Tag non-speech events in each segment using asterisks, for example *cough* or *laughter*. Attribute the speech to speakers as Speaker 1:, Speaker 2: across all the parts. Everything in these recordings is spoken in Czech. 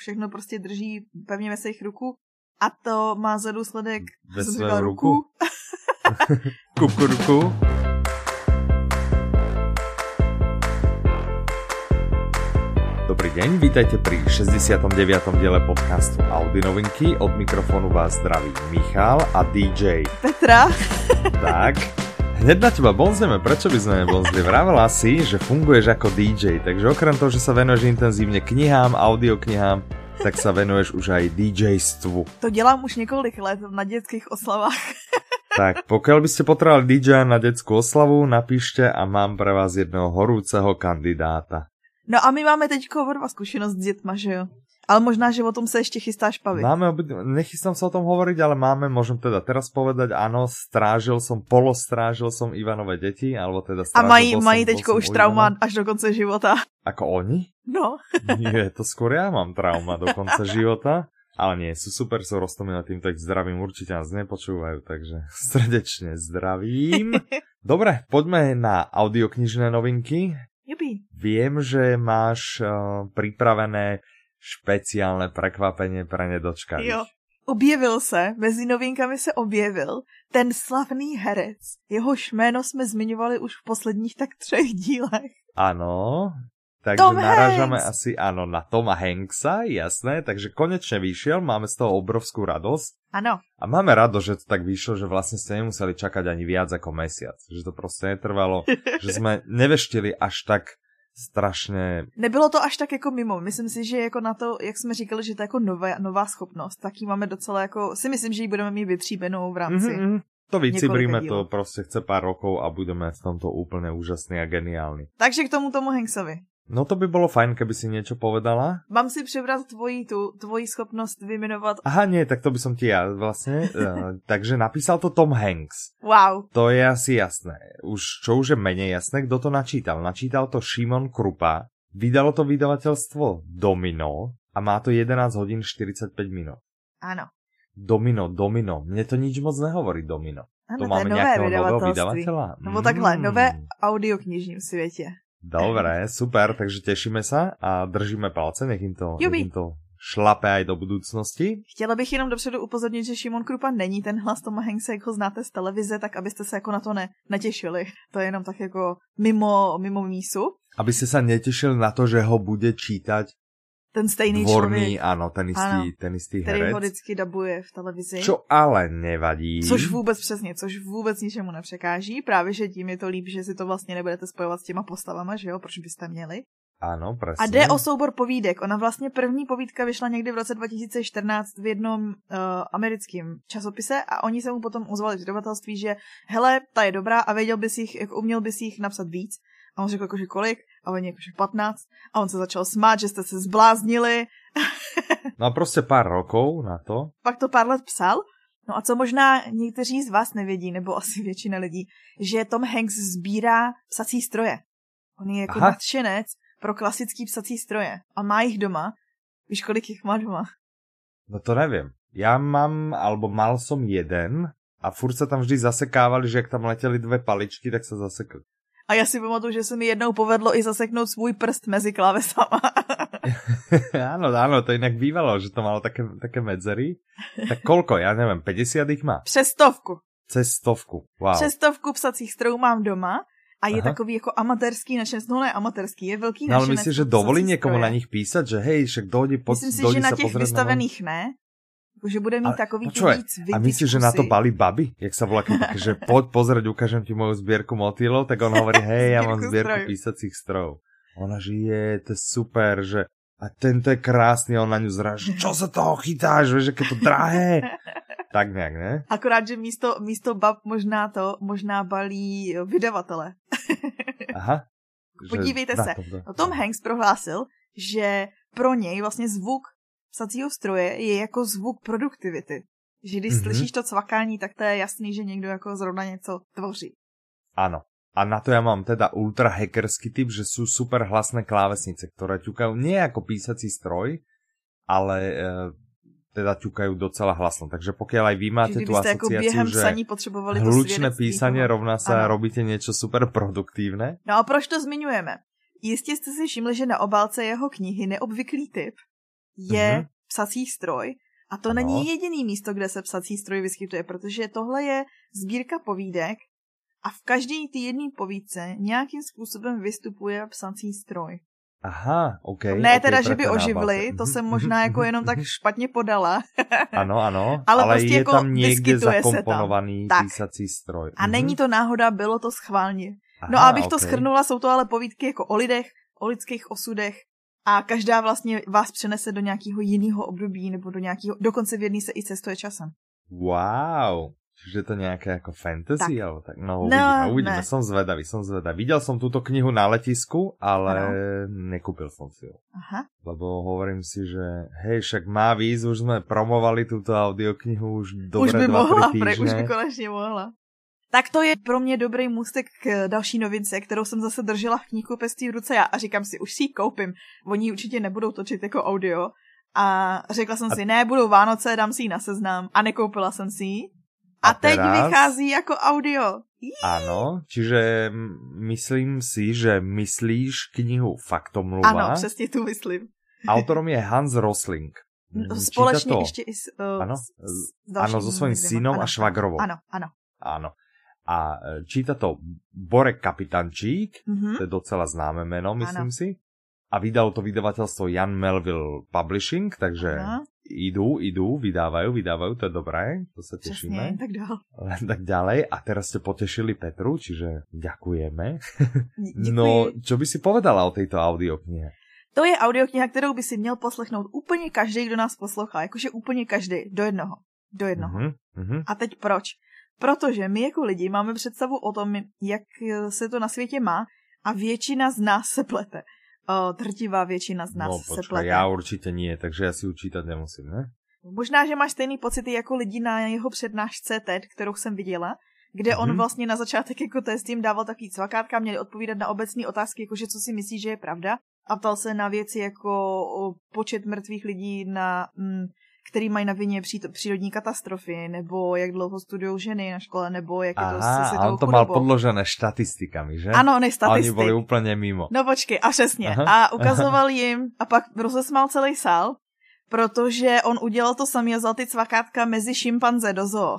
Speaker 1: všechno prostě drží pevně ve svých ruku a to má za důsledek
Speaker 2: Ve svém
Speaker 1: říkala
Speaker 2: ruku? Kukurku. *laughs* Dobrý deň, vítajte pri 69. diele podcastu Audi novinky. Od mikrofónu vás zdraví Michal a DJ.
Speaker 1: Petra.
Speaker 2: Tak, *laughs* hneď na teba bonzeme, prečo by sme nebonzli? Vravela si, že funguješ ako DJ, takže okrem toho, že sa venuješ intenzívne knihám, audioknihám, tak sa venuješ už aj DJstvu.
Speaker 1: To dělám už několik let na dětských oslavách. *laughs*
Speaker 2: Tak, pokiaľ by ste potrebovali DJ na detskú oslavu, napíšte a mám pre vás jedného horúceho kandidáta.
Speaker 1: No a my máme teďko o dva zkušenost s dětma, že jo? Ale možná, že o tom se ještě chystáš pavit.
Speaker 2: Máme. Nechystám sa o tom hovoriť, ale máme, môžem teda teraz povedať, áno, strážil som, polostrážil som Ivanové deti, alebo teda
Speaker 1: A
Speaker 2: strážil,
Speaker 1: mají,
Speaker 2: bol
Speaker 1: mají
Speaker 2: som, bol
Speaker 1: teďko už trauma
Speaker 2: Ivana.
Speaker 1: až do konce života.
Speaker 2: Ako oni?
Speaker 1: No. *laughs*
Speaker 2: Nie, to skôr ja mám trauma do konca *laughs* života. Ale nie, sú super, sú roztomilé, týmto ich zdravím, určite nás nepočúvajú, takže *laughs* srdečne zdravím. Dobre, poďme na audioknižné novinky.
Speaker 1: Jupi.
Speaker 2: Viem, že máš uh, pripravené špeciálne prekvapenie pre nedočkavých.
Speaker 1: Jo. Objevil se, mezi novinkami se objevil ten slavný herec. Jehož jméno jsme zmiňovali už v posledních tak třech dílech.
Speaker 2: Áno, takže
Speaker 1: Tom
Speaker 2: narážame
Speaker 1: Hanks.
Speaker 2: asi áno na Toma Hanksa, jasné, takže konečne vyšiel, máme z toho obrovskú radosť.
Speaker 1: Ano.
Speaker 2: A máme rado, že to tak vyšlo, že vlastne ste nemuseli čakať ani viac ako mesiac. Že to proste netrvalo, *laughs* že sme neveštili až tak strašne...
Speaker 1: Nebylo to až tak jako mimo. Myslím si, že jako na to, jak jsme říkali, že to je jako nová, nová schopnost, tak ji máme docela jako, si myslím, že ji budeme mít vytříbenou v rámci.
Speaker 2: Mm-hmm. To vycibríme, to
Speaker 1: dílů.
Speaker 2: proste chce pár rokov a budeme v tomto úplne úžasní a geniálni.
Speaker 1: Takže k tomu tomu Hanksovi.
Speaker 2: No to by bolo fajn, keby si niečo povedala.
Speaker 1: Mám si přebrat tvoji, tu, tvoji schopnost vyjmenovat.
Speaker 2: Aha, nie, tak to by som ti ja vlastne. Uh, *laughs* takže napísal to Tom Hanks.
Speaker 1: Wow.
Speaker 2: To je asi jasné. Už, čo už je menej jasné, kto to načítal. Načítal to Šimon Krupa. Vydalo to vydavateľstvo Domino a má to 11 hodín 45 minút.
Speaker 1: Ano.
Speaker 2: Domino, Domino. Mne to nič moc nehovorí Domino.
Speaker 1: Ano,
Speaker 2: to
Speaker 1: to,
Speaker 2: máme
Speaker 1: nové
Speaker 2: nejakého nového vydavateľa?
Speaker 1: Nebo takhle,
Speaker 2: Mm.
Speaker 1: nové audioknižním světě.
Speaker 2: Dobre, super, takže tešíme sa a držíme palce, nech im to,
Speaker 1: Jubi.
Speaker 2: nech im to šlape aj do budúcnosti.
Speaker 1: Chtěla bych jenom dopředu upozornit, že Šimon Krupa není ten hlas Toma Hankse, jak ho znáte z televize, tak abyste se jako na to ne, netěšili. To je jenom tak jako mimo, mimo mísu.
Speaker 2: Aby ste sa netešili na to, že ho bude čítať
Speaker 1: Ten stejný
Speaker 2: dvorný,
Speaker 1: člověk,
Speaker 2: áno, ten istý,
Speaker 1: Áno,
Speaker 2: ten istý
Speaker 1: který ho
Speaker 2: herec.
Speaker 1: vždycky dabuje v televizi.
Speaker 2: Čo ale nevadí.
Speaker 1: Což vůbec přesně, což vůbec ničemu nepřekáží. Právě, že tím je to líp, že si to vlastně nebudete spojovat s těma postavama, že jo, proč byste měli.
Speaker 2: Áno, presne.
Speaker 1: A jde o soubor povídek. Ona vlastně první povídka vyšla někdy v roce 2014 v jednom uh, americkém časopise a oni se mu potom ozvali v vydavatelství, že hele, ta je dobrá a věděl bys jich, uměl bys jich napsat víc. A on řekl jakože kolik? A oni jakože 15. A on se začal smát, že jste se zbláznili. *laughs*
Speaker 2: No a proste pár rokov na to.
Speaker 1: Pak to pár let psal. No a co možná někteří z vás nevědí, nebo asi většina lidí, že Tom Hanks sbírá psací stroje. On je jako
Speaker 2: Aha.
Speaker 1: nadšenec pro klasický psací stroje. A má jich doma. Víš, kolik jich má doma?
Speaker 2: No to neviem. Ja mám, alebo mal som jeden a furt sa tam vždy zasekávali, že ak tam leteli dve paličky, tak sa zasekli.
Speaker 1: A já si pamatuju, že se mi jednou povedlo i zaseknout svůj prst mezi klávesama. *laughs*
Speaker 2: áno, áno, to inak bývalo, že to malo také, také medzery. Tak koľko? Ja neviem, 50 ich má.
Speaker 1: Přes stovku.
Speaker 2: Cez stovku. Wow.
Speaker 1: Přes stovku psacích strojů mám doma. A je
Speaker 2: Aha.
Speaker 1: takový jako amatérský načenec, no ne amatérský, je velký
Speaker 2: No ale myslíš, že dovolí niekomu
Speaker 1: stroje.
Speaker 2: na nich písať, že hej, však dojdi, poď,
Speaker 1: Myslím si,
Speaker 2: dojdi
Speaker 1: že na těch vystavených ne. Že bude mít takový
Speaker 2: počúvaj,
Speaker 1: víc
Speaker 2: A myslíš, že na to balí baby? Jak sa volá, keď že poď pozrieť, ukážem ti moju zbierku motýlov, tak on hovorí, hej, ja mám
Speaker 1: Zbierku strojov.
Speaker 2: písacích strojov. Ona, že je, to je super, že a tento je krásny, a on na ňu zrá, že čo sa toho chytáš, vieš, že keď to drahé. tak nejak, ne?
Speaker 1: Akorát, že místo, místo bab možná to, možná balí vydavatele. *laughs*
Speaker 2: Aha. Že
Speaker 1: Podívejte
Speaker 2: na
Speaker 1: se.
Speaker 2: to, to.
Speaker 1: No, Tom Hanks prohlásil, že pro něj vlastně zvuk psacího stroje je jako zvuk produktivity. Že když
Speaker 2: Mhm.
Speaker 1: mm-hmm. slyšíš to cvakání, tak to je jasný, že někdo jako zrovna něco tvoří.
Speaker 2: Áno. A na to ja mám teda ultra hackerský typ, že sú super hlasné klávesnice, ktoré ťukajú nie ako písací stroj, ale e, teda ťukajú docela hlasno. Takže pokiaľ aj vy máte tú
Speaker 1: kdybyste jako
Speaker 2: asociáciu,
Speaker 1: během
Speaker 2: že
Speaker 1: psaní potřebovali
Speaker 2: hlučné písanie
Speaker 1: toho.
Speaker 2: rovná sa
Speaker 1: Ano.
Speaker 2: robíte niečo super produktívne.
Speaker 1: No a proč to zmiňujeme? Jistě jste si všimli, že na obálce jeho knihy neobvyklý typ je mm-hmm. psací stroj. A to ano. není jediný místo, kde se psací stroj vyskytuje, protože tohle je sbírka povídek a v každé té jedné povídce nějakým způsobem vystupuje psací stroj.
Speaker 2: Aha, ok.
Speaker 1: Ne
Speaker 2: okay,
Speaker 1: teda, že by oživili, to jsem možná jako jenom tak špatně podala. *laughs*
Speaker 2: ano, ano, *laughs* ale, ale prostě je jako tam někde zakomponovaný tam. písací stroj.
Speaker 1: A není to náhoda, bylo to schválně. Aha, no a abych okay. to schrnula, jsou to ale povídky jako o lidech, o lidských osudech a každá vlastně vás přenese do nějakého jiného období nebo do nějakého, dokonce v jedný se i cestuje časem.
Speaker 2: Wow, Čiže to nejaké ako fantasy? Tak. Alebo tak? No, uvidíme, no, uvidíme. Ne. Som zvedavý, som zvedavý. Videl som túto knihu na letisku, ale no. nekúpil som si ju.
Speaker 1: Aha.
Speaker 2: Lebo hovorím si, že hej, však má víc, už sme promovali túto audioknihu už dobre
Speaker 1: už by
Speaker 2: dva,
Speaker 1: mohla. Pre, *laughs* už by konečně mohla. Tak to je pro mě dobrý můstek k další novince, kterou jsem zase držela v knihu pestí v ruce já a říkám si, už si ji koupím. Oni určitě nebudou točit jako audio. A řekla jsem a... si, ne, budou Vánoce, dám si ji na seznam. A nekoupila jsem si ji. A, a teď teraz... vychází jako audio.
Speaker 2: Ano, čiže myslím si, že myslíš knihu Faktomluva.
Speaker 1: Ano, přesně tu myslím.
Speaker 2: Autorom je Hans Rosling.
Speaker 1: Společně ještě i s, uh,
Speaker 2: ano,
Speaker 1: s,
Speaker 2: s ano, so svojím synom a švagrovou.
Speaker 1: Ano, ano.
Speaker 2: Ano. A e, číta to Borek Kapitančík, mm-hmm. to je docela známe jméno, myslím ano. si. A vydalo to vydavateľstvo Jan Melville Publishing, takže ano idú, idú, vydávajú, vydávajú, to je dobré, to sa tešíme.
Speaker 1: Přesně, tak dál.
Speaker 2: Len *laughs* tak ďalej. A teraz ste potešili Petru, čiže ďakujeme. *laughs* No, čo by si povedala o tejto audioknihe?
Speaker 1: To je audiokniha, kterou by si měl poslechnout úplně každý, kdo nás poslouchá. Jakože úplně každý, do jednoho. Do jednoho. Uh-huh, A teď proč? Protože my jako lidi máme představu o tom, jak se to na světě má a většina z nás se plete o, drtivá většina z nás no, počkej, se plete.
Speaker 2: Já určitě nie, takže já si učítat nemusím, ne?
Speaker 1: Možná, že máš stejný pocity jako lidi na jeho přednášce TED, kterou jsem viděla, kde on mm-hmm. vlastně na začátek jako test jim dával takový cvakátka, měli odpovídat na obecné otázky, jakože co si myslí, že je pravda. A ptal se na věci jako počet mrtvých lidí na mm, který mají na vině přírodní katastrofy, nebo jak dlouho studují ženy na škole, nebo jak
Speaker 2: Aha,
Speaker 1: je to se
Speaker 2: a on to chudobou. mal podložené statistikami, že?
Speaker 1: Ano, on je statistik.
Speaker 2: A oni byli úplně mimo.
Speaker 1: No počkej, a přesně. Aha. A ukazoval jim, a pak rozesmál celý sál, protože on udělal to samý a vzal ty cvakátka mezi šimpanze do zoo.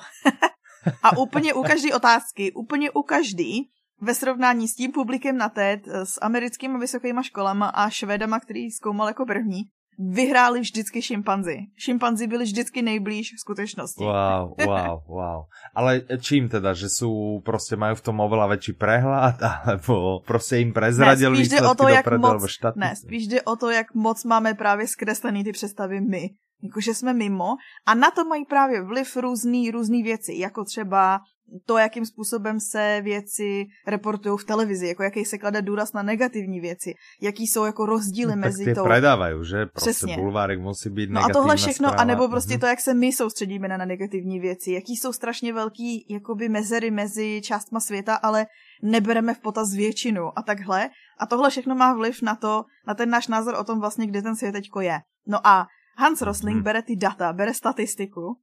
Speaker 1: *laughs* a úplně u každé otázky, úplně u každý, ve srovnání s tím publikem na TED, s americkými vysokýma školama a švédama, který zkoumal jako první, vyhráli vždycky šimpanzi. Šimpanzi byli vždycky nejblíž skutečnosti.
Speaker 2: Wow, *laughs* wow, wow. Ale čím teda, že jsou prostě mají v tom oveľa větší prehlad, *laughs* alebo prostě jim prezradili
Speaker 1: ne, spíš o to, jak moc, ne, spíš jde o to, jak moc máme právě zkreslený ty představy my. Jakože jsme mimo a na to mají právě vliv různý, různý věci, jako třeba to, jakým způsobem se věci reportují v televizi, jako jaký se klade důraz na negativní věci, jaký jsou jako rozdíly no, mezi
Speaker 2: tak
Speaker 1: tou...
Speaker 2: predávají, že? Prostě Přesně. bulvárek musí být
Speaker 1: No a tohle všechno, zpráva. anebo prostě to, jak se my soustředíme na, na negativní věci, jaký jsou strašně velký jakoby mezery mezi částma světa, ale nebereme v potaz většinu a takhle. A tohle všechno má vliv na to, na ten náš názor o tom vlastně, kde ten svět teďko je. No a Hans Rosling hmm. bere ty data, bere statistiku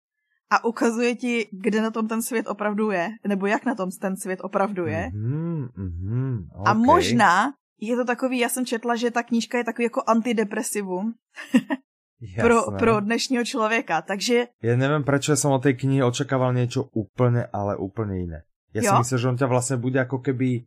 Speaker 1: a ukazuje ti, kde na tom ten svět opravdu je, nebo jak na tom ten svět opravdu je.
Speaker 2: Mm-hmm, mm-hmm, okay.
Speaker 1: A možná je to takový, já jsem četla, že ta knížka je takový jako antidepresivum *laughs* pro, pro dnešního člověka, takže...
Speaker 2: Já nevím, proč jsem od té knihy očekával něco úplně, ale úplně jiné. Já si myslím, že on tě vlastně bude jako keby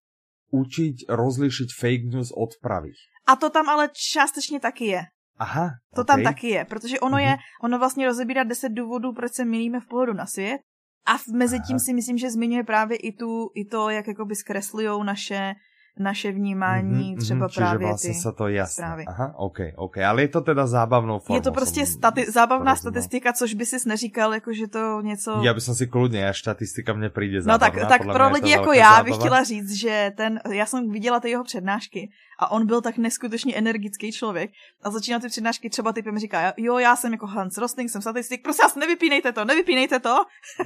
Speaker 2: učiť rozlišiť fake news od pravých.
Speaker 1: A to tam ale částečně taky je.
Speaker 2: Aha,
Speaker 1: To okay. tam taky je, protože ono mm-hmm. je, ono vlastně rozebírá deset důvodů, proč se milíme v pohledu na svět. A mezi tím si myslím, že zmiňuje právě i, tu, i to, jak jakoby zkreslujou naše naše vnímání, mm-hmm, třeba
Speaker 2: čiže
Speaker 1: právě
Speaker 2: vlastně
Speaker 1: ty
Speaker 2: se to jasné. Zprávy. Aha, OK, OK, ale je to teda zábavnou formou.
Speaker 1: Je to prostě stati- zábavná statistika, což by si neříkal, jako že to něco...
Speaker 2: Já bych si kludně, až statistika mě přijde
Speaker 1: No tak, tak pro lidi jako já zábava. bych chtěla říct, že ten, já jsem viděla ty jeho přednášky a on byl tak neskutečně energický člověk a začínal ty přednášky třeba typem říká, jo, já jsem jako Hans Rosling, jsem statistik, prosím vás, nevypínejte to, nevypínejte to.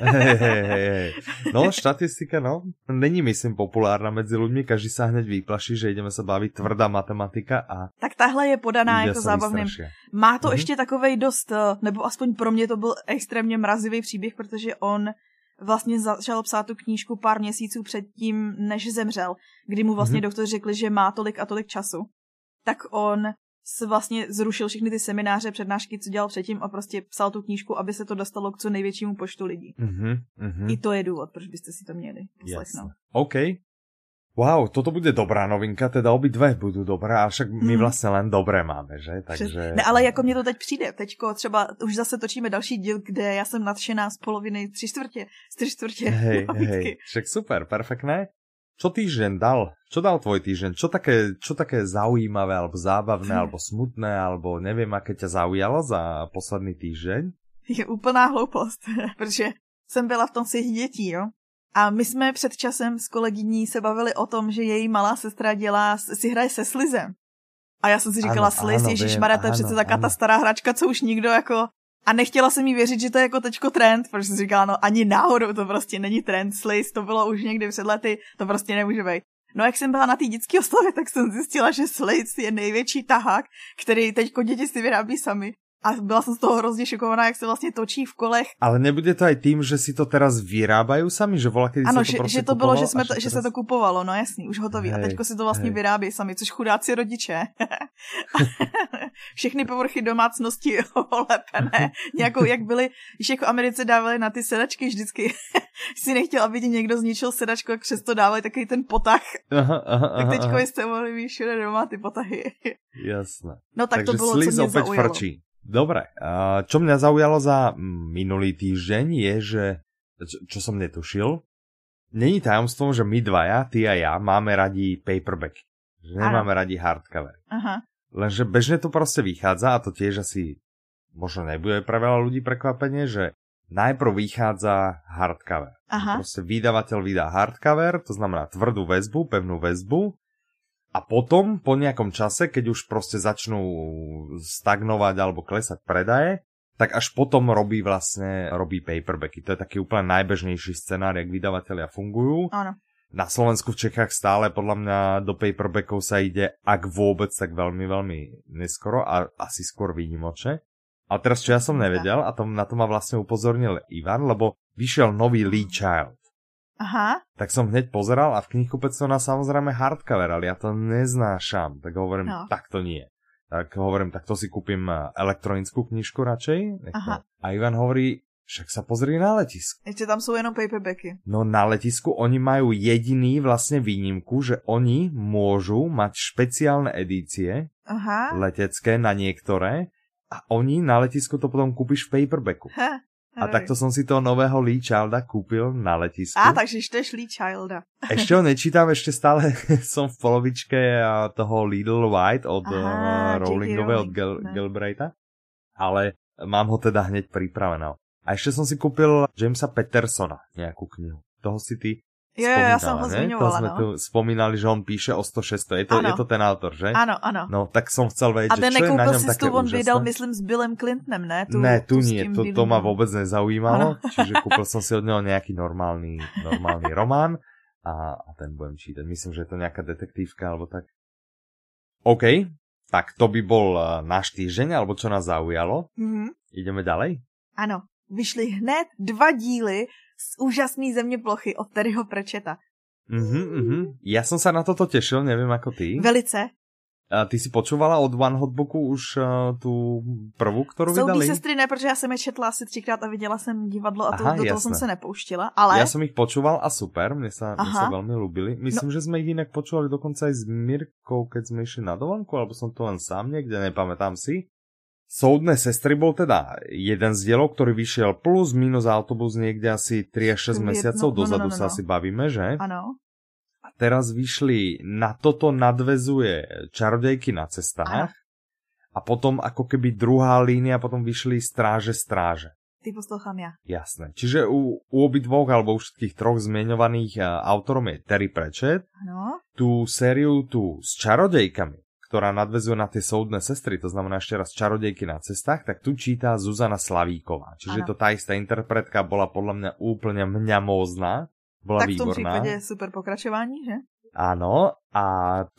Speaker 2: Hey, hey, hey. No, statistika, no, není myslím populárna mezi lidmi, každý se hned vyplaší, že jdeme se bavit tvrdá matematika a...
Speaker 1: Tak tahle je podaná jako zábavným. Má to mm-hmm. ještě takovej dost, eh, nebo aspoň pro mě to byl extrémně mrazivý příběh, protože on vlastně začal psát tu knížku pár měsíců předtím, než zemřel, kdy mu vlastně mm-hmm. doktor řekli, že má tolik a tolik času. Tak on vlastně zrušil všechny ty semináře, přednášky, co dělal předtím a prostě psal tu knížku, aby se to dostalo k co největšímu počtu lidí.
Speaker 2: Uh-huh.
Speaker 1: I to je důvod, proč byste si to měli poslechnout.
Speaker 2: OK. Wow, toto bude dobrá novinka, teda obidve budou dobré, a však my hmm. vlastně len dobré máme, že? Takže...
Speaker 1: Ne, ale jako mě to teď přijde, teďko třeba už zase točíme další díl, kde já jsem nadšená z poloviny tři čtvrtě, z tři čtvrtě.
Speaker 2: Hej, hej, však super, perfektné. Čo týždeň dal? Čo dal tvoj týždeň? Čo také, čo také zaujímavé, alebo zábavné, hm. alebo smutné, alebo nevím, aké ťa zaujalo za posledný týždeň?
Speaker 1: Je úplná hloupost, *laughs* protože jsem byla v tom svých dětí, jo. A my jsme před časem s kolegyní se bavili o tom, že její malá sestra dělá, si hraje se slizem. A já jsem si říkala, sliz, ježišmarja, to je přece taká ta stará hračka, co už nikdo jako a nechtěla jsem jí věřit, že to je jako teďko trend, protože jsem říkala, no ani náhodou to prostě není trend, Slice, to bylo už někdy před lety, to prostě nemůže být. No jak jsem byla na té dětské oslavě, tak jsem zjistila, že Slice je největší tahák, který teďko děti si vyrábí sami a byla jsem z toho hrozně šokovaná, jak se vlastně točí v kolech.
Speaker 2: Ale nebude to aj tým, že si to teraz vyrábají sami, že vola,
Speaker 1: ano, to že, prostě že to bylo, že, jsme to, teraz... že se to kupovalo, no jasný, už hotový. Hej, a teďko si to vlastně hej. vyrábí sami, což chudáci rodiče. *laughs* Všechny povrchy domácnosti *laughs* olepené. Nějakou, jak byly, když jako Americe dávali na ty sedačky vždycky, *laughs* si nechtěl, aby ti někdo zničil sedačku, jak přesto dávali takový ten potah. Aha, aha, tak teďko jste mohli mít všude doma ty potahy.
Speaker 2: Jasné.
Speaker 1: No tak Takže to bylo, co mě zaujalo. Frčí.
Speaker 2: Dobre, čo mňa zaujalo za minulý týždeň je, že, čo som netušil, není tajomstvom, že my dvaja, ty a ja, máme radi paperback. Že nemáme Aha. radi hardcover. Aha. Lenže bežne to proste vychádza a to tiež asi možno nebude pre veľa ľudí prekvapenie, že najprv vychádza hardcover. Aha. Proste vydavateľ vydá hardcover, to znamená tvrdú väzbu, pevnú väzbu a potom, po nejakom čase, keď už proste začnú stagnovať alebo klesať predaje, tak až potom robí vlastne, robí paperbacky. To je taký úplne najbežnejší scenár, jak vydavatelia fungujú.
Speaker 1: Áno.
Speaker 2: Na Slovensku, v Čechách stále podľa mňa do paperbackov sa ide, ak vôbec, tak veľmi, veľmi neskoro a asi skôr výnimočne. A teraz, čo ja som nevedel, a tom, na to ma vlastne upozornil Ivan, lebo vyšiel nový Lee Child.
Speaker 1: Aha.
Speaker 2: Tak som hneď pozeral a v knihkupectve na samozrejme hardcover, ale ja to neznášam. Tak hovorím, no. tak to nie. Tak hovorím, tak to si kúpim eh, elektronickú knižku radšej. Aha. A Ivan hovorí, však sa pozri na letisku.
Speaker 1: Ešte tam sú jenom paperbacky.
Speaker 2: No na letisku oni majú jediný vlastne výnimku, že oni môžu mať špeciálne edície
Speaker 1: Aha.
Speaker 2: letecké na niektoré a oni na letisku to potom kúpiš v paperbacku. Ha. A takto som si toho nového Lee Childa kúpil na letisku.
Speaker 1: A, takže čteš Lee Childa.
Speaker 2: ešte ho nečítam, ešte stále *laughs* som v polovičke toho Little White od Aha, uh, Rowlingovej, od Gel- Gelbraita. Ale mám ho teda hneď pripraveného. A ešte som si kúpil Jamesa Petersona, nejakú knihu. Toho si ty
Speaker 1: Jo, jo, já jsem ho zmiňovala,
Speaker 2: To jsme
Speaker 1: no.
Speaker 2: tu spomínali, že on píše o 106, je to, je to ten autor, že?
Speaker 1: Ano, ano.
Speaker 2: No, tak jsem chcel vědět,
Speaker 1: A ten
Speaker 2: čo je na něm
Speaker 1: si
Speaker 2: tu
Speaker 1: on vydal, myslím, s Billem Clintonem, ne?
Speaker 2: Tu, ne, tu, tu nie, to, to ma vůbec nezaujímalo, ano. čiže *laughs* koupil jsem si od něho nějaký normální, normální román a, a ten budem čítať. Myslím, že je to nějaká detektívka, alebo tak. OK, tak to by bol eh, náš týždeň, alebo čo nás zaujalo. Mm -hmm. Ideme ďalej?
Speaker 1: Ano, vyšly hned dva díly z úžasný země plochy od Terryho Prečeta.
Speaker 2: Mhm, mhm. Já jsem se na toto těšil, nevím jako ty.
Speaker 1: Velice.
Speaker 2: A ty si počúvala od One Hotbooku už uh, tu prvú, kterou Soudí vydali?
Speaker 1: sestry ne, protože já jsem je četla asi třikrát a viděla jsem divadlo a to, Aha, do toho jasné. jsem se nepouštila, ale...
Speaker 2: Já jsem ich počúval a super, mne sa, mne sa veľmi ľúbili. Myslím, no. že jsme ich inak počúvali dokonce aj s Mirkou, keď sme išli na dovolenku, alebo som to len sám niekde, nepamätám si. Soudné sestry bol teda jeden z dielov, ktorý vyšiel plus minus autobus niekde asi 3 až 6 mesiacov no, dozadu no, no, no, sa no. asi bavíme, že?
Speaker 1: Ano.
Speaker 2: A teraz vyšli, na toto nadvezuje Čarodejky na cestách. Ano. A potom ako keby druhá línia, potom vyšli Stráže stráže.
Speaker 1: Ty poslouchám ja.
Speaker 2: Jasné. Čiže u, u obidvoch alebo u všetkých troch zmienovaných autorom je Terry Pratchett.
Speaker 1: Ano.
Speaker 2: Tú sériu tu s čarodejkami ktorá nadvezuje na tie soudné sestry, to znamená ešte raz čarodejky na cestách, tak tu čítá Zuzana Slavíková. Čiže ano. to tá istá interpretka bola podľa mňa úplne mňamózna. Bola
Speaker 1: tak
Speaker 2: výborná. Tak v tom
Speaker 1: prípade super pokračování, že?
Speaker 2: Áno, a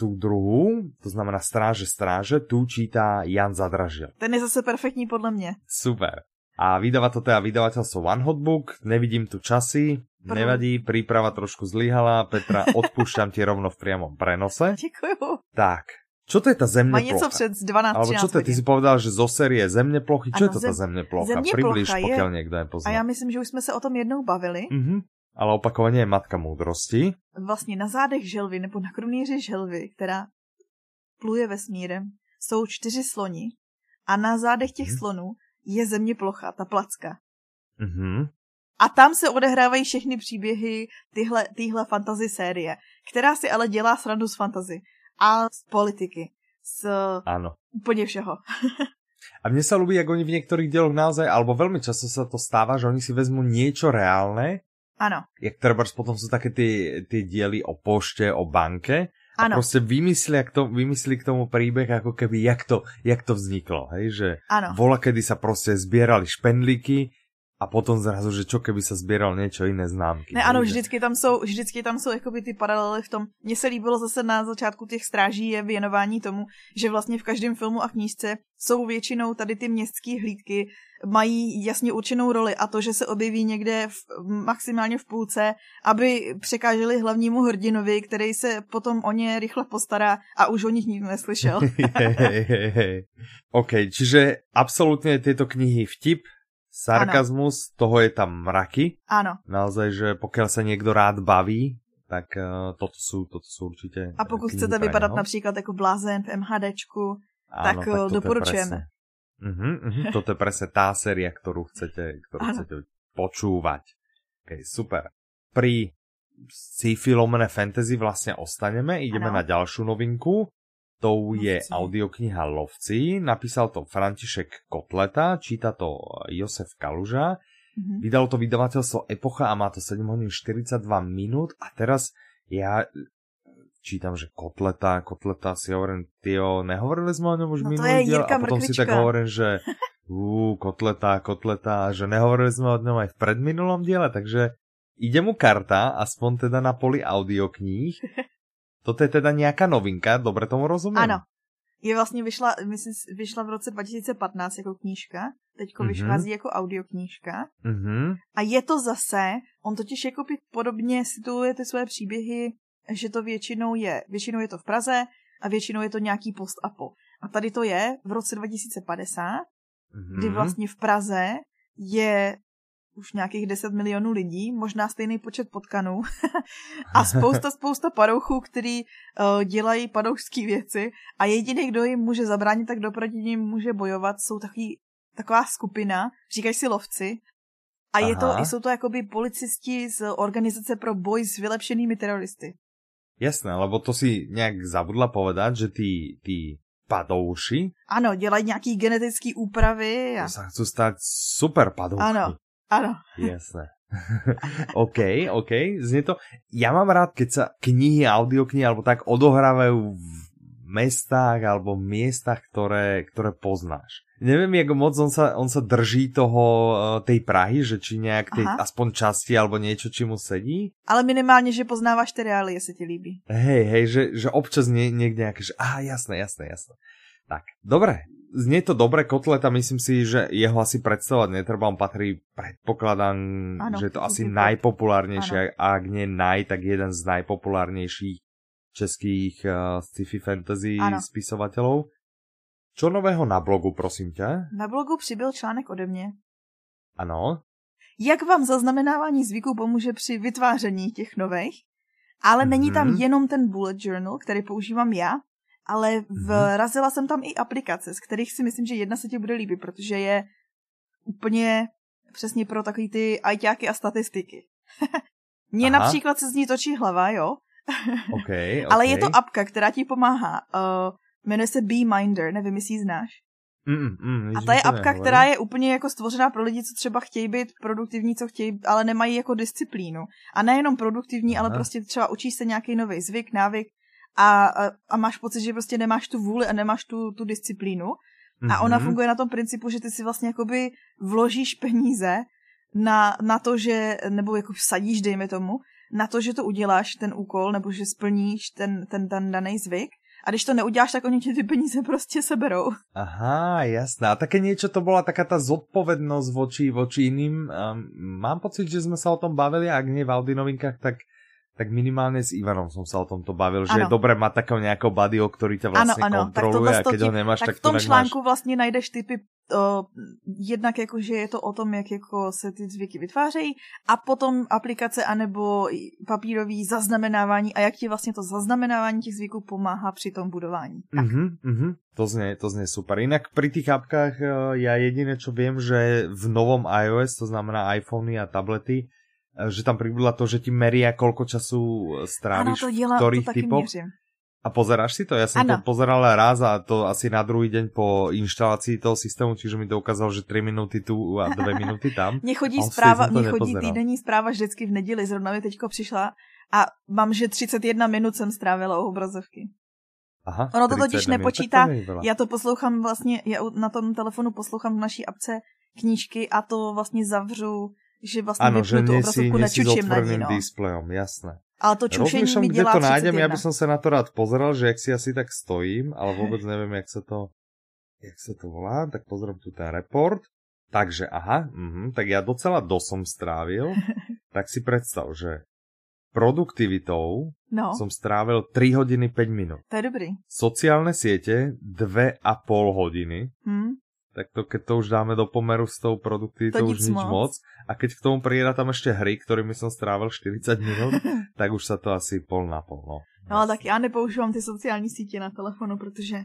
Speaker 2: tu druhú, to znamená Stráže stráže, tu čítá Jan Zadražil.
Speaker 1: Ten je zase perfektní podle mě.
Speaker 2: Super. A vydáva to teda vydavateľstvo One Hot Book, nevidím tu časy, Prv. nevadí, príprava trošku zlyhala, Petra, odpúšťam ti rovno v priamom prenose. *laughs*
Speaker 1: Děkuju.
Speaker 2: Tak, Čo to je ta země
Speaker 1: Mají něco před 12
Speaker 2: Alebo čo to je? Ty si povedal, že zo série země plochy. Čo ano, je to ta země plocha?
Speaker 1: Země
Speaker 2: Přibliž,
Speaker 1: plocha
Speaker 2: pokud někdo nepozná.
Speaker 1: A já myslím, že už jsme se o tom jednou bavili.
Speaker 2: Mm-hmm. Ale opakovaně je matka moudrosti.
Speaker 1: Vlastně na zádech želvy, nebo na krunýři želvy, která pluje vesmírem, jsou čtyři sloni. A na zádech těch mm-hmm. slonů je země plocha, ta placka.
Speaker 2: Mm-hmm.
Speaker 1: A tam se odehrávají všechny příběhy tyhle, tyhle fantasy série, která si ale dělá srandu z fantasy a z politiky, z
Speaker 2: ano.
Speaker 1: úplně všeho. *laughs*
Speaker 2: a mně se líbí, jak oni v některých děloch naozaj, alebo velmi často se to stává, že oni si vezmu něco reálné,
Speaker 1: ano.
Speaker 2: Jak třeba potom jsou také ty, ty diely o poště, o banke, a ano. prostě vymyslí, jak to, vymyslí k tomu príbeh, jako keby, jak to, jak to vzniklo, hej, že
Speaker 1: ano.
Speaker 2: vola, kedy sa prostě zbierali špendlíky, a potom zrazu, že čo keby se sbíral něco jiné známky.
Speaker 1: Ne, ano, vždycky tam jsou, vždycky tam jsou jakoby ty paralely v tom. Mně se líbilo zase na začátku těch stráží je věnování tomu, že vlastně v každém filmu a knížce jsou většinou tady ty městské hlídky, mají jasně určenou roli a to, že se objeví někde v, maximálně v půlce, aby překáželi hlavnímu hrdinovi, který se potom o ně rychle postará a už o nich nikdo neslyšel.
Speaker 2: hey, hey, hey. OK, čiže absolutně tyto knihy vtip, sarkazmus, ano. toho je tam mraky.
Speaker 1: Ano.
Speaker 2: Naozaj, že pokud se někdo rád baví, tak uh, toto jsou, toto jsou určitě
Speaker 1: A pokud chcete vypadat například jako blázen v MHDčku, ano, tak, tak eh, doporučujeme.
Speaker 2: Uh -huh, uh -huh. Toto je presne tá séria, ktorú chcete, ktorú chcete počúvať. Okay, super. Pri sci-fi fantasy vlastne ostaneme, ideme ano. na ďalšiu novinku. Tou je audiokniha Lovci, napísal to František Kotleta, číta to Josef Kaluža, mm-hmm. vydalo to vydavateľstvo Epocha a má to 7 hodín 42 minút a teraz ja čítam, že kotleta, kotleta si hovorím, tyjo, nehovorili sme o ňom už
Speaker 1: no
Speaker 2: minulý
Speaker 1: diel
Speaker 2: a potom
Speaker 1: mrkvička.
Speaker 2: si tak hovorím, že ú, kotleta, kotleta, že nehovorili sme o ňom aj v predminulom diele, takže ide mu karta, aspoň teda na poli audiokníh *laughs* Toto je teda nějaká novinka, dobře tomu rozumím?
Speaker 1: Ano. Je vlastně vyšla, myslím, vyšla v roce 2015 jako knížka, teďko mm-hmm. vychází jako audioknížka.
Speaker 2: Mm-hmm.
Speaker 1: A je to zase, on totiž jako podobně situuje ty své příběhy, že to většinou je, většinou je to v Praze a většinou je to nějaký post-apo. A tady to je v roce 2050, mm-hmm. kdy vlastně v Praze je už nějakých 10 milionů lidí, možná stejný počet potkanů *laughs* a spousta, spousta padouchů, který uh, dělají padouchské věci a jediný, kdo jim může zabránit, tak doproti ním může bojovat, jsou takový, taková skupina, říkají si lovci, a je to, jsou to jakoby policisti z organizace pro boj s vylepšenými teroristy.
Speaker 2: Jasné, lebo to si nějak zabudla povedat, že ty, ty padouši...
Speaker 1: Ano, dělají nějaký genetické úpravy.
Speaker 2: A... To sa chcú stať super padouši.
Speaker 1: Ano, ano.
Speaker 2: Jasné. *laughs* OK, OK, znie to. Ja mám rád, keď sa knihy, audioknihy alebo tak odohrávajú v mestách alebo miestach, ktoré, ktoré poznáš. Neviem, jak moc on sa, on sa drží toho, eh, tej Prahy, že či nejak tej, aspoň časti alebo niečo, či mu sedí.
Speaker 1: Ale minimálně, že poznáváš ty reály, jestli ti líbí.
Speaker 2: Hej, hej, že, že občas nie, niekde nejaké, že aha, jasné, jasné, jasné. Tak, dobre, znie to dobre kotleta, myslím si, že jeho asi predstavovať netreba, on patrí, predpokladám, ano, že je to asi najpopulárnejší, a ak nie naj, tak jeden z najpopulárnejších českých uh, sci-fi fantasy ano. spisovateľov. Čo nového na blogu, prosím tě?
Speaker 1: Na blogu přibyl článek ode mě.
Speaker 2: Ano.
Speaker 1: Jak vám zaznamenávání zvyků pomůže při vytváření těch nových? Ale mm-hmm. není tam mhm. jenom ten bullet journal, který používám já, ale vrazila jsem tam i aplikace, z kterých si myslím, že jedna se ti bude líbit, protože je úplně přesně pro takový ty ajťáky a statistiky. *laughs* Mně například se z ní točí hlava, jo?
Speaker 2: okay, okay. *laughs*
Speaker 1: Ale je to apka, která ti pomáhá. Uh, jmenuje se Minder, nevím, jestli ji znáš.
Speaker 2: Mm, mm,
Speaker 1: a ta je apka, nehovorí. která je úplně jako stvořená pro lidi, co třeba chtějí být produktivní, co chtějí, ale nemají jako disciplínu. A nejenom produktivní, Aha. ale prostě třeba učíš se nějaký nový zvyk, návyk a, a, a máš pocit, že prostě nemáš tu vůli a nemáš tu, tu disciplínu. Mm-hmm. A ona mhm. funguje na tom principu, že ty si vlastně jakoby vložíš peníze na, na to, že, nebo jako vsadíš, dejme tomu, na to, že to uděláš, ten úkol, nebo že splníš ten, ten, ten daný zvyk. A když to neuděláš, tak oni ti ty peníze prostě seberou.
Speaker 2: Aha, jasná. A také niečo to bola taká tá zodpovednosť voči, voči iným. Um, mám pocit, že sme sa o tom bavili, ak nie v Audi novinkách, tak tak minimálne s Ivanom som sa o tomto bavil, že ano. je dobré mať takého nejakého buddyho, ktorý ťa vlastne ano, ano. kontroluje a keď ho nemáš, tak,
Speaker 1: tak v tom článku máš... vlastně najdeš typy o, jednak jako, že je to o tom, jak jako se ty zvyky vytvářejí a potom aplikace anebo papírový zaznamenávání a jak ti vlastně to zaznamenávání těch zvyků pomáhá při tom budování. Tak.
Speaker 2: Mm-hmm, mm-hmm. To znie, to znie super. Inak pri tých apkách ja jediné, čo viem, že v novom iOS, to znamená iPhony a tablety, že tam pribudla to, že ti meria, koľko času eh, stráviš ano, to dělá, v ktorých typoch. A pozeráš si to? Ja som ano. to pozeral raz a to asi na druhý deň po inštalácii toho systému, čiže mi to ukázalo, že 3 minuty tu a 2 *laughs* minuty tam.
Speaker 1: Mně chodí zpráva, mně chodí týdenní zpráva vždycky v neděli, zrovna mi teďko přišla a mám, že 31 minut jsem strávila u obrazovky. Aha, ono to totiž nepočítá, to já to poslouchám vlastně, já na tom telefonu poslouchám v naší apce knížky a to vlastně zavřu že vlastně ano, že tu obrazovku nečučím na ní, no.
Speaker 2: displejom, jasné.
Speaker 1: Ale to čušení mi dělá
Speaker 2: to nájdem, ja by som sa na to rád pozrel, že jak si asi tak stojím, ale vôbec neviem, jak sa to, jak sa to volá, tak pozriem tu ten report. Takže, aha, uh, tak ja docela dosom strávil, *laughs* tak si predstav, že produktivitou no. som strávil 3 hodiny 5 minút.
Speaker 1: To je dobrý.
Speaker 2: Sociálne siete 2,5 hodiny. Hmm tak to, keď to už dáme do pomeru s tou produktivitou, to už nič moc. moc. A keď k tomu prijeda tam ešte hry, ktorými som strávil 40 minút, *laughs* tak už sa to asi pol na pol. No,
Speaker 1: no ale tak já nepoužívám ty sociální sítě na telefonu, protože,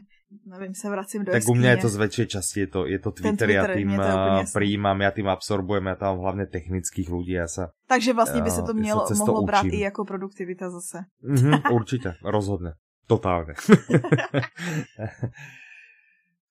Speaker 1: nevím, se vracím do
Speaker 2: Tak u mě je to z väčšej časti, je to, je to Twitter, Twitter ja tým přijímám, já tým absorbujem, já tam hlavně technických lidí, já sa...
Speaker 1: Takže vlastně by se to mělo, mohlo brát i jako produktivita zase. *laughs*
Speaker 2: mm-hmm, určitě, rozhodne. *laughs* Totálne.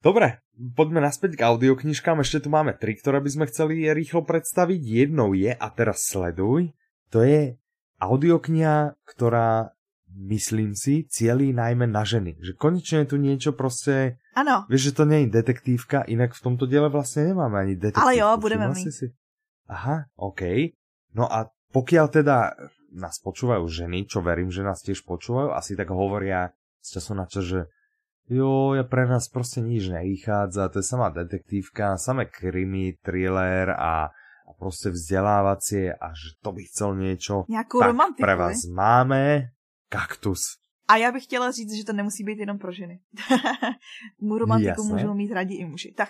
Speaker 2: Dobre, poďme naspäť k audioknižkám. Ešte tu máme tri, ktoré by sme chceli rýchlo predstaviť. Jednou je, a teraz sleduj, to je audiokniha, ktorá myslím si, cielí najmä na ženy. Že konečne je tu niečo proste...
Speaker 1: Ano.
Speaker 2: Vieš, že to nie je detektívka, inak v tomto diele vlastne nemáme ani detektívku.
Speaker 1: Ale jo, budeme mít. Si?
Speaker 2: Aha, OK. No a pokiaľ teda nás počúvajú ženy, čo verím, že nás tiež počúvajú, asi tak hovoria z času na čas, že Jo, ja pre nás prostě nič nevychádza, to je samá detektívka, samé krimi, thriller a, a prostě vzdelávacie a že to by chcel niečo.
Speaker 1: Nějakou tak romantiku,
Speaker 2: pre vás ne? máme kaktus.
Speaker 1: A já bych chtěla říct, že to nemusí být jenom pro ženy. *laughs* Mu romantiku Jasné. můžou mít rádi i muži. Tak.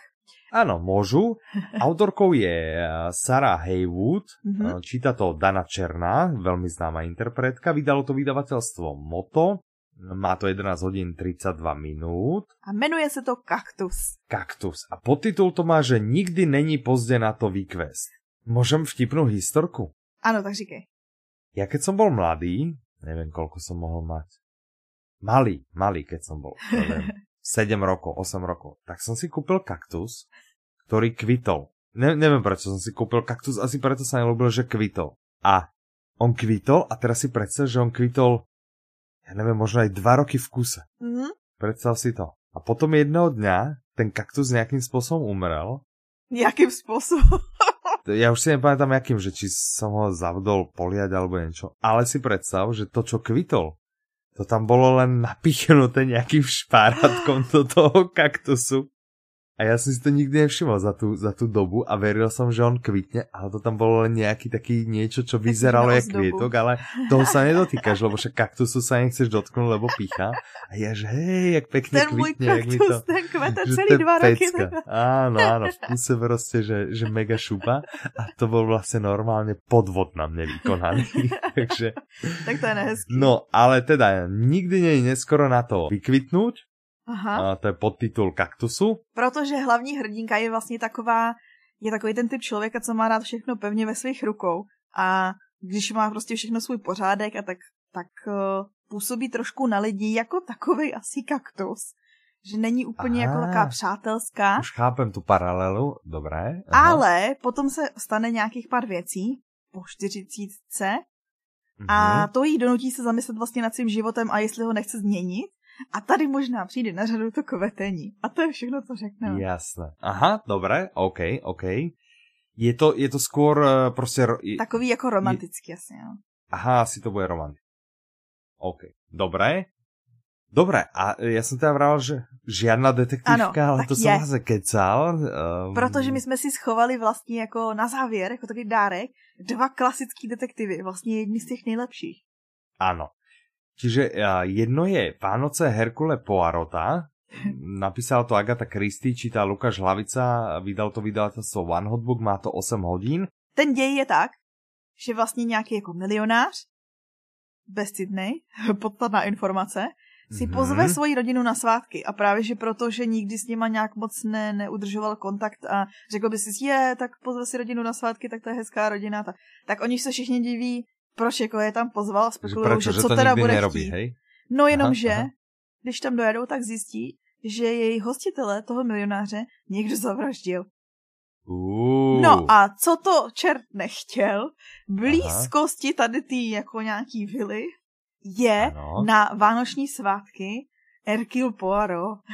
Speaker 2: Ano, můžu. Autorkou je eh, Sarah Haywood, mm-hmm. číta to Dana Černá, velmi známá interpretka. Vydalo to vydavatelstvo Moto má to 11 hodín 32 minút.
Speaker 1: A jmenuje se to Kaktus.
Speaker 2: Kaktus. A podtitul to má, že nikdy není pozdě na to výkvest. Môžem vtipnú historku?
Speaker 1: Ano, tak říkej.
Speaker 2: Ja keď som bol mladý, neviem koľko som mohol mať, malý, malý keď som bol, neviem, 7 rokov, 8 rokov, tak som si kúpil kaktus, ktorý kvitol. Ne, neviem prečo som si kúpil kaktus, asi preto sa mi ľúbil, že kvitol. A on kvitol a teraz si predstav, že on kvitol ja neviem, možno aj dva roky v kuse. Mm-hmm. Predstav si to. A potom jedného dňa ten kaktus nejakým spôsobom umrel.
Speaker 1: Jakým spôsobom? *laughs*
Speaker 2: ja už si nepamätám jakým, že či som ho zavdol poliať alebo niečo. Ale si predstav, že to, čo kvitol, to tam bolo len napichnuté nejakým špárátkom do toho kaktusu. A ja som si to nikdy nevšimol za tú, za tú dobu a veril som, že on kvitne, ale to tam bolo len nejaký taký niečo, čo vyzeralo jak kvietok, ale toho sa nedotýkaš, lebo však kaktusu sa nechceš dotknúť, lebo pícha. A ja, že hej, jak pekne ten kvitne.
Speaker 1: Ten kaktus, to, ten kvete celý dva roky.
Speaker 2: Áno, áno, v kuse proste, že, že mega šupa. A to bol vlastne normálne podvod na mne vykonaný. *laughs* Takže...
Speaker 1: Tak to je nehezký.
Speaker 2: No, ale teda nikdy je neskoro na to vykvitnúť, Aha. A to je podtitul Kaktusu.
Speaker 1: Protože hlavní hrdinka je vlastně taková, je takový ten typ člověka, co má rád všechno pevně ve svých rukou. A když má prostě všechno svůj pořádek a tak, tak uh, působí trošku na lidi jako takový asi kaktus. Že není úplně Aha, jako taková přátelská.
Speaker 2: Už chápem tu paralelu, dobré.
Speaker 1: Aha. Ale potom se stane nějakých pár věcí po čtyřicítce a mhm. to jí donutí se zamyslet vlastně nad svým životem a jestli ho nechce změnit. A tady možná přijde na řadu to kvetení. A to je všechno, co řekne.
Speaker 2: Jasné. Aha, dobré, OK, OK. Je to, je to skôr uh, prostě... Je,
Speaker 1: Takový jako romantický je... asi, jo.
Speaker 2: Aha, asi to bude romantický. OK, dobré. Dobré, a já jsem teda vral, že žiadna detektivka, ano, ale to jsem zase kecal.
Speaker 1: Um... Protože my jsme si schovali vlastně jako na závěr, jako takový dárek, dva klasický detektivy, vlastně jedni z těch nejlepších.
Speaker 2: Áno. Čiže jedno je Vánoce Herkule Poirota, napísala to Agata Christie, čítá Lukáš Hlavica, vydal to vydavatelstvo One Hotbook, má to 8 hodín.
Speaker 1: Ten děj je tak, že vlastně nějaký jako milionář, bezcidnej, *laughs* podstatná informace, si mm-hmm. pozve svoji rodinu na svátky a právě, že proto, že nikdy s nima nějak moc ne, neudržoval kontakt a řekl by si, je, tak pozve si rodinu na svátky, tak to je hezká rodina, tak, tak oni se všichni diví, proč jako je tam pozval a spekulují, že, že co teda bude nerobí, chtít. Hej? No jenom, že když tam dojedou, tak zjistí, že její hostitele, toho milionáře, někdo zavraždil.
Speaker 2: Uh.
Speaker 1: No a co to čert nechtěl, blízkosti tady ty jako nějaký vily, je ano. na vánoční svátky Hercule Poirot. *laughs*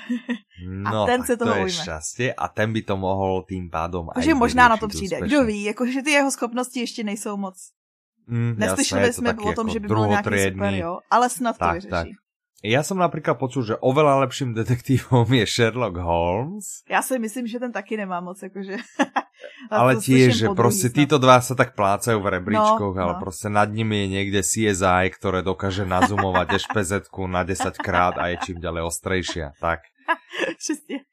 Speaker 2: No, a ten se toho to je šťastie a ten by to mohl tím pádom
Speaker 1: Takže možná na to přijde. Kdo ví, jakože ty jeho schopnosti ještě nejsou moc.
Speaker 2: Mm, Neslyšeli jsme o tom, že by byl nějaký super, jo,
Speaker 1: ale snad tak, to vyřeší. Tak.
Speaker 2: Ja som napríklad počul, že oveľa lepším detektívom je Sherlock Holmes.
Speaker 1: Já si myslím, že ten taky nemá moc, jakože... *laughs*
Speaker 2: ale tiež, že proste títo dva sa tak plácajú v rebríčkoch, no, ale no. proste nad nimi je niekde CSI, ktoré dokáže nazumovať špz *laughs* na 10 krát a je čím ďalej ostrejšia. Tak. *laughs*
Speaker 1: Přesně.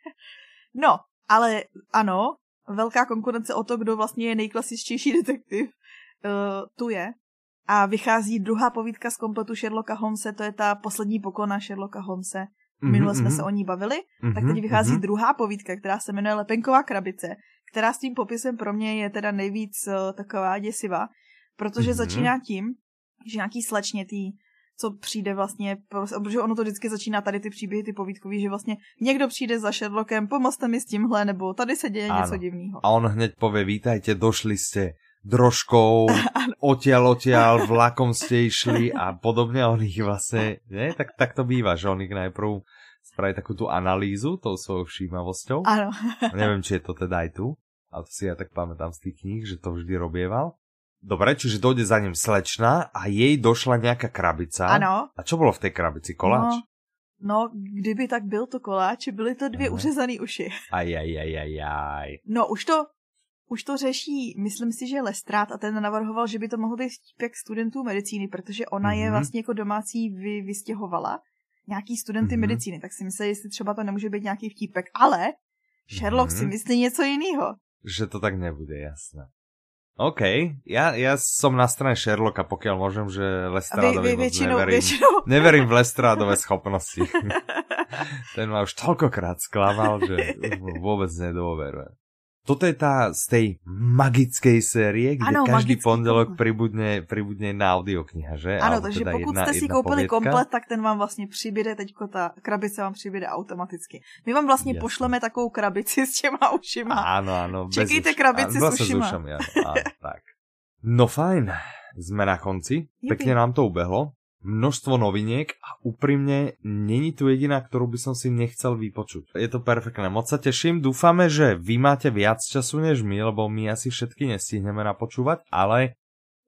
Speaker 1: No, ale ano, velká konkurence o to, kdo vlastně je nejklasičtější detektiv, uh, tu je. A vychází druhá povídka z kompletu Sherlocka Holmese, to je ta poslední pokona Sherlocka Holmese. Minule mm-hmm. jsme mhm. se o ní bavili, mm-hmm. tak teď vychází mm-hmm. druhá povídka, která se jmenuje Lepenková krabice, která s tím popisem pro mě je teda nejvíc uh, taková děsivá, protože mm-hmm. začíná tím, že nějaký slečně tý, co přijde vlastně, protože ono to vždycky začíná tady ty příběhy, ty povídkový, že vlastně někdo přijde za Sherlockem, pomozte mi s tímhle, nebo tady se děje ano. něco divného.
Speaker 2: A on hned pově, vítajte, došli jste, drožkou, *laughs* odtiaľ, odtiaľ, vlakom ste išli a podobne. On ich vlastne, nie? Tak, tak to býva, že on ich najprv spraví takú tú analýzu tou svojou všímavosťou.
Speaker 1: Áno.
Speaker 2: Neviem, či je to teda aj tu, ale to si ja tak pamätám z tých kníh, že to vždy robieval. Dobre, čiže dojde za ním slečna a jej došla nejaká krabica.
Speaker 1: Ano.
Speaker 2: A čo bolo v tej krabici? Koláč?
Speaker 1: No. No, kdyby tak byl to koláč, byly to dvě uřezané uši.
Speaker 2: Aj, aj, aj, aj, aj.
Speaker 1: No, už to už to řeší, myslím si, že Lestrát a ten navrhoval, že by to mohl být vtípek studentů medicíny, protože ona mm-hmm. je mhm. vlastně jako domácí vy, vystěhovala nějaký studenty mm-hmm. medicíny, tak si myslím, jestli třeba to nemůže být nějaký vtípek, ale Sherlock mm-hmm. si myslí něco jiného.
Speaker 2: Že to tak nebude, jasné. OK, ja, ja som na strane Sherlocka, pokiaľ môžem, že Lestrádovi vy, vy, väčšinou, neverím. Väčšinou. *laughs* Neverím v Lestrádové schopnosti. *laughs* Ten ma už toľkokrát sklamal, že vôbec nedôverujem. Toto je tá z tej magickej série, kde ano, každý pondelok pribudne, pribudne na audiokniha, že?
Speaker 1: Ano, takže teda pokud jedna, jste si koupili povědka. komplet, tak ten vám vlastně přibyde, teďko ta krabice vám přibyde automaticky. My vám vlastně Jasne. pošleme takovou krabici s těma ušima.
Speaker 2: Ano, ano.
Speaker 1: Čekejte už, krabici ano, s ušima.
Speaker 2: ušami, ano, ano, tak. No fajn, sme na konci. Pekne nám to ubehlo množstvo noviniek a úprimne není tu jediná, ktorú by som si nechcel vypočuť. Je to perfektné, moc sa teším, dúfame, že vy máte viac času než my, lebo my asi všetky nestihneme napočúvať, ale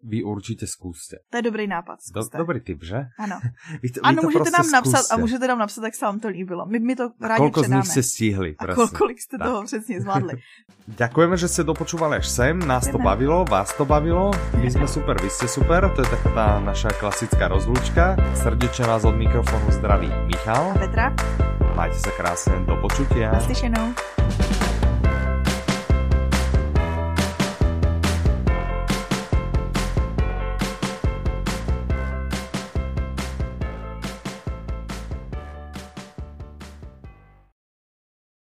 Speaker 2: vy určitě zkuste.
Speaker 1: To je dobrý nápad.
Speaker 2: Do, dobrý tip, že?
Speaker 1: Ano. *laughs* vy to, ano, vy to můžete prostě nám napsat zkuste. a můžete nám napsat, jak se vám to líbilo. My, my to rádi
Speaker 2: Koľko
Speaker 1: předáme.
Speaker 2: z nich jste stihli.
Speaker 1: A kol, kolik jste tak. toho přesně zvládli. *laughs*
Speaker 2: Ďakujeme, že ste dopočúvali až sem. Nás to bavilo, vás to bavilo. My sme super, vy ste super. To je taká tá naša klasická rozlúčka. Srdečne vás od mikrofonu zdraví Michal.
Speaker 1: A Petra.
Speaker 2: Majte sa krásne. Do počutia.
Speaker 1: Naslyšenou.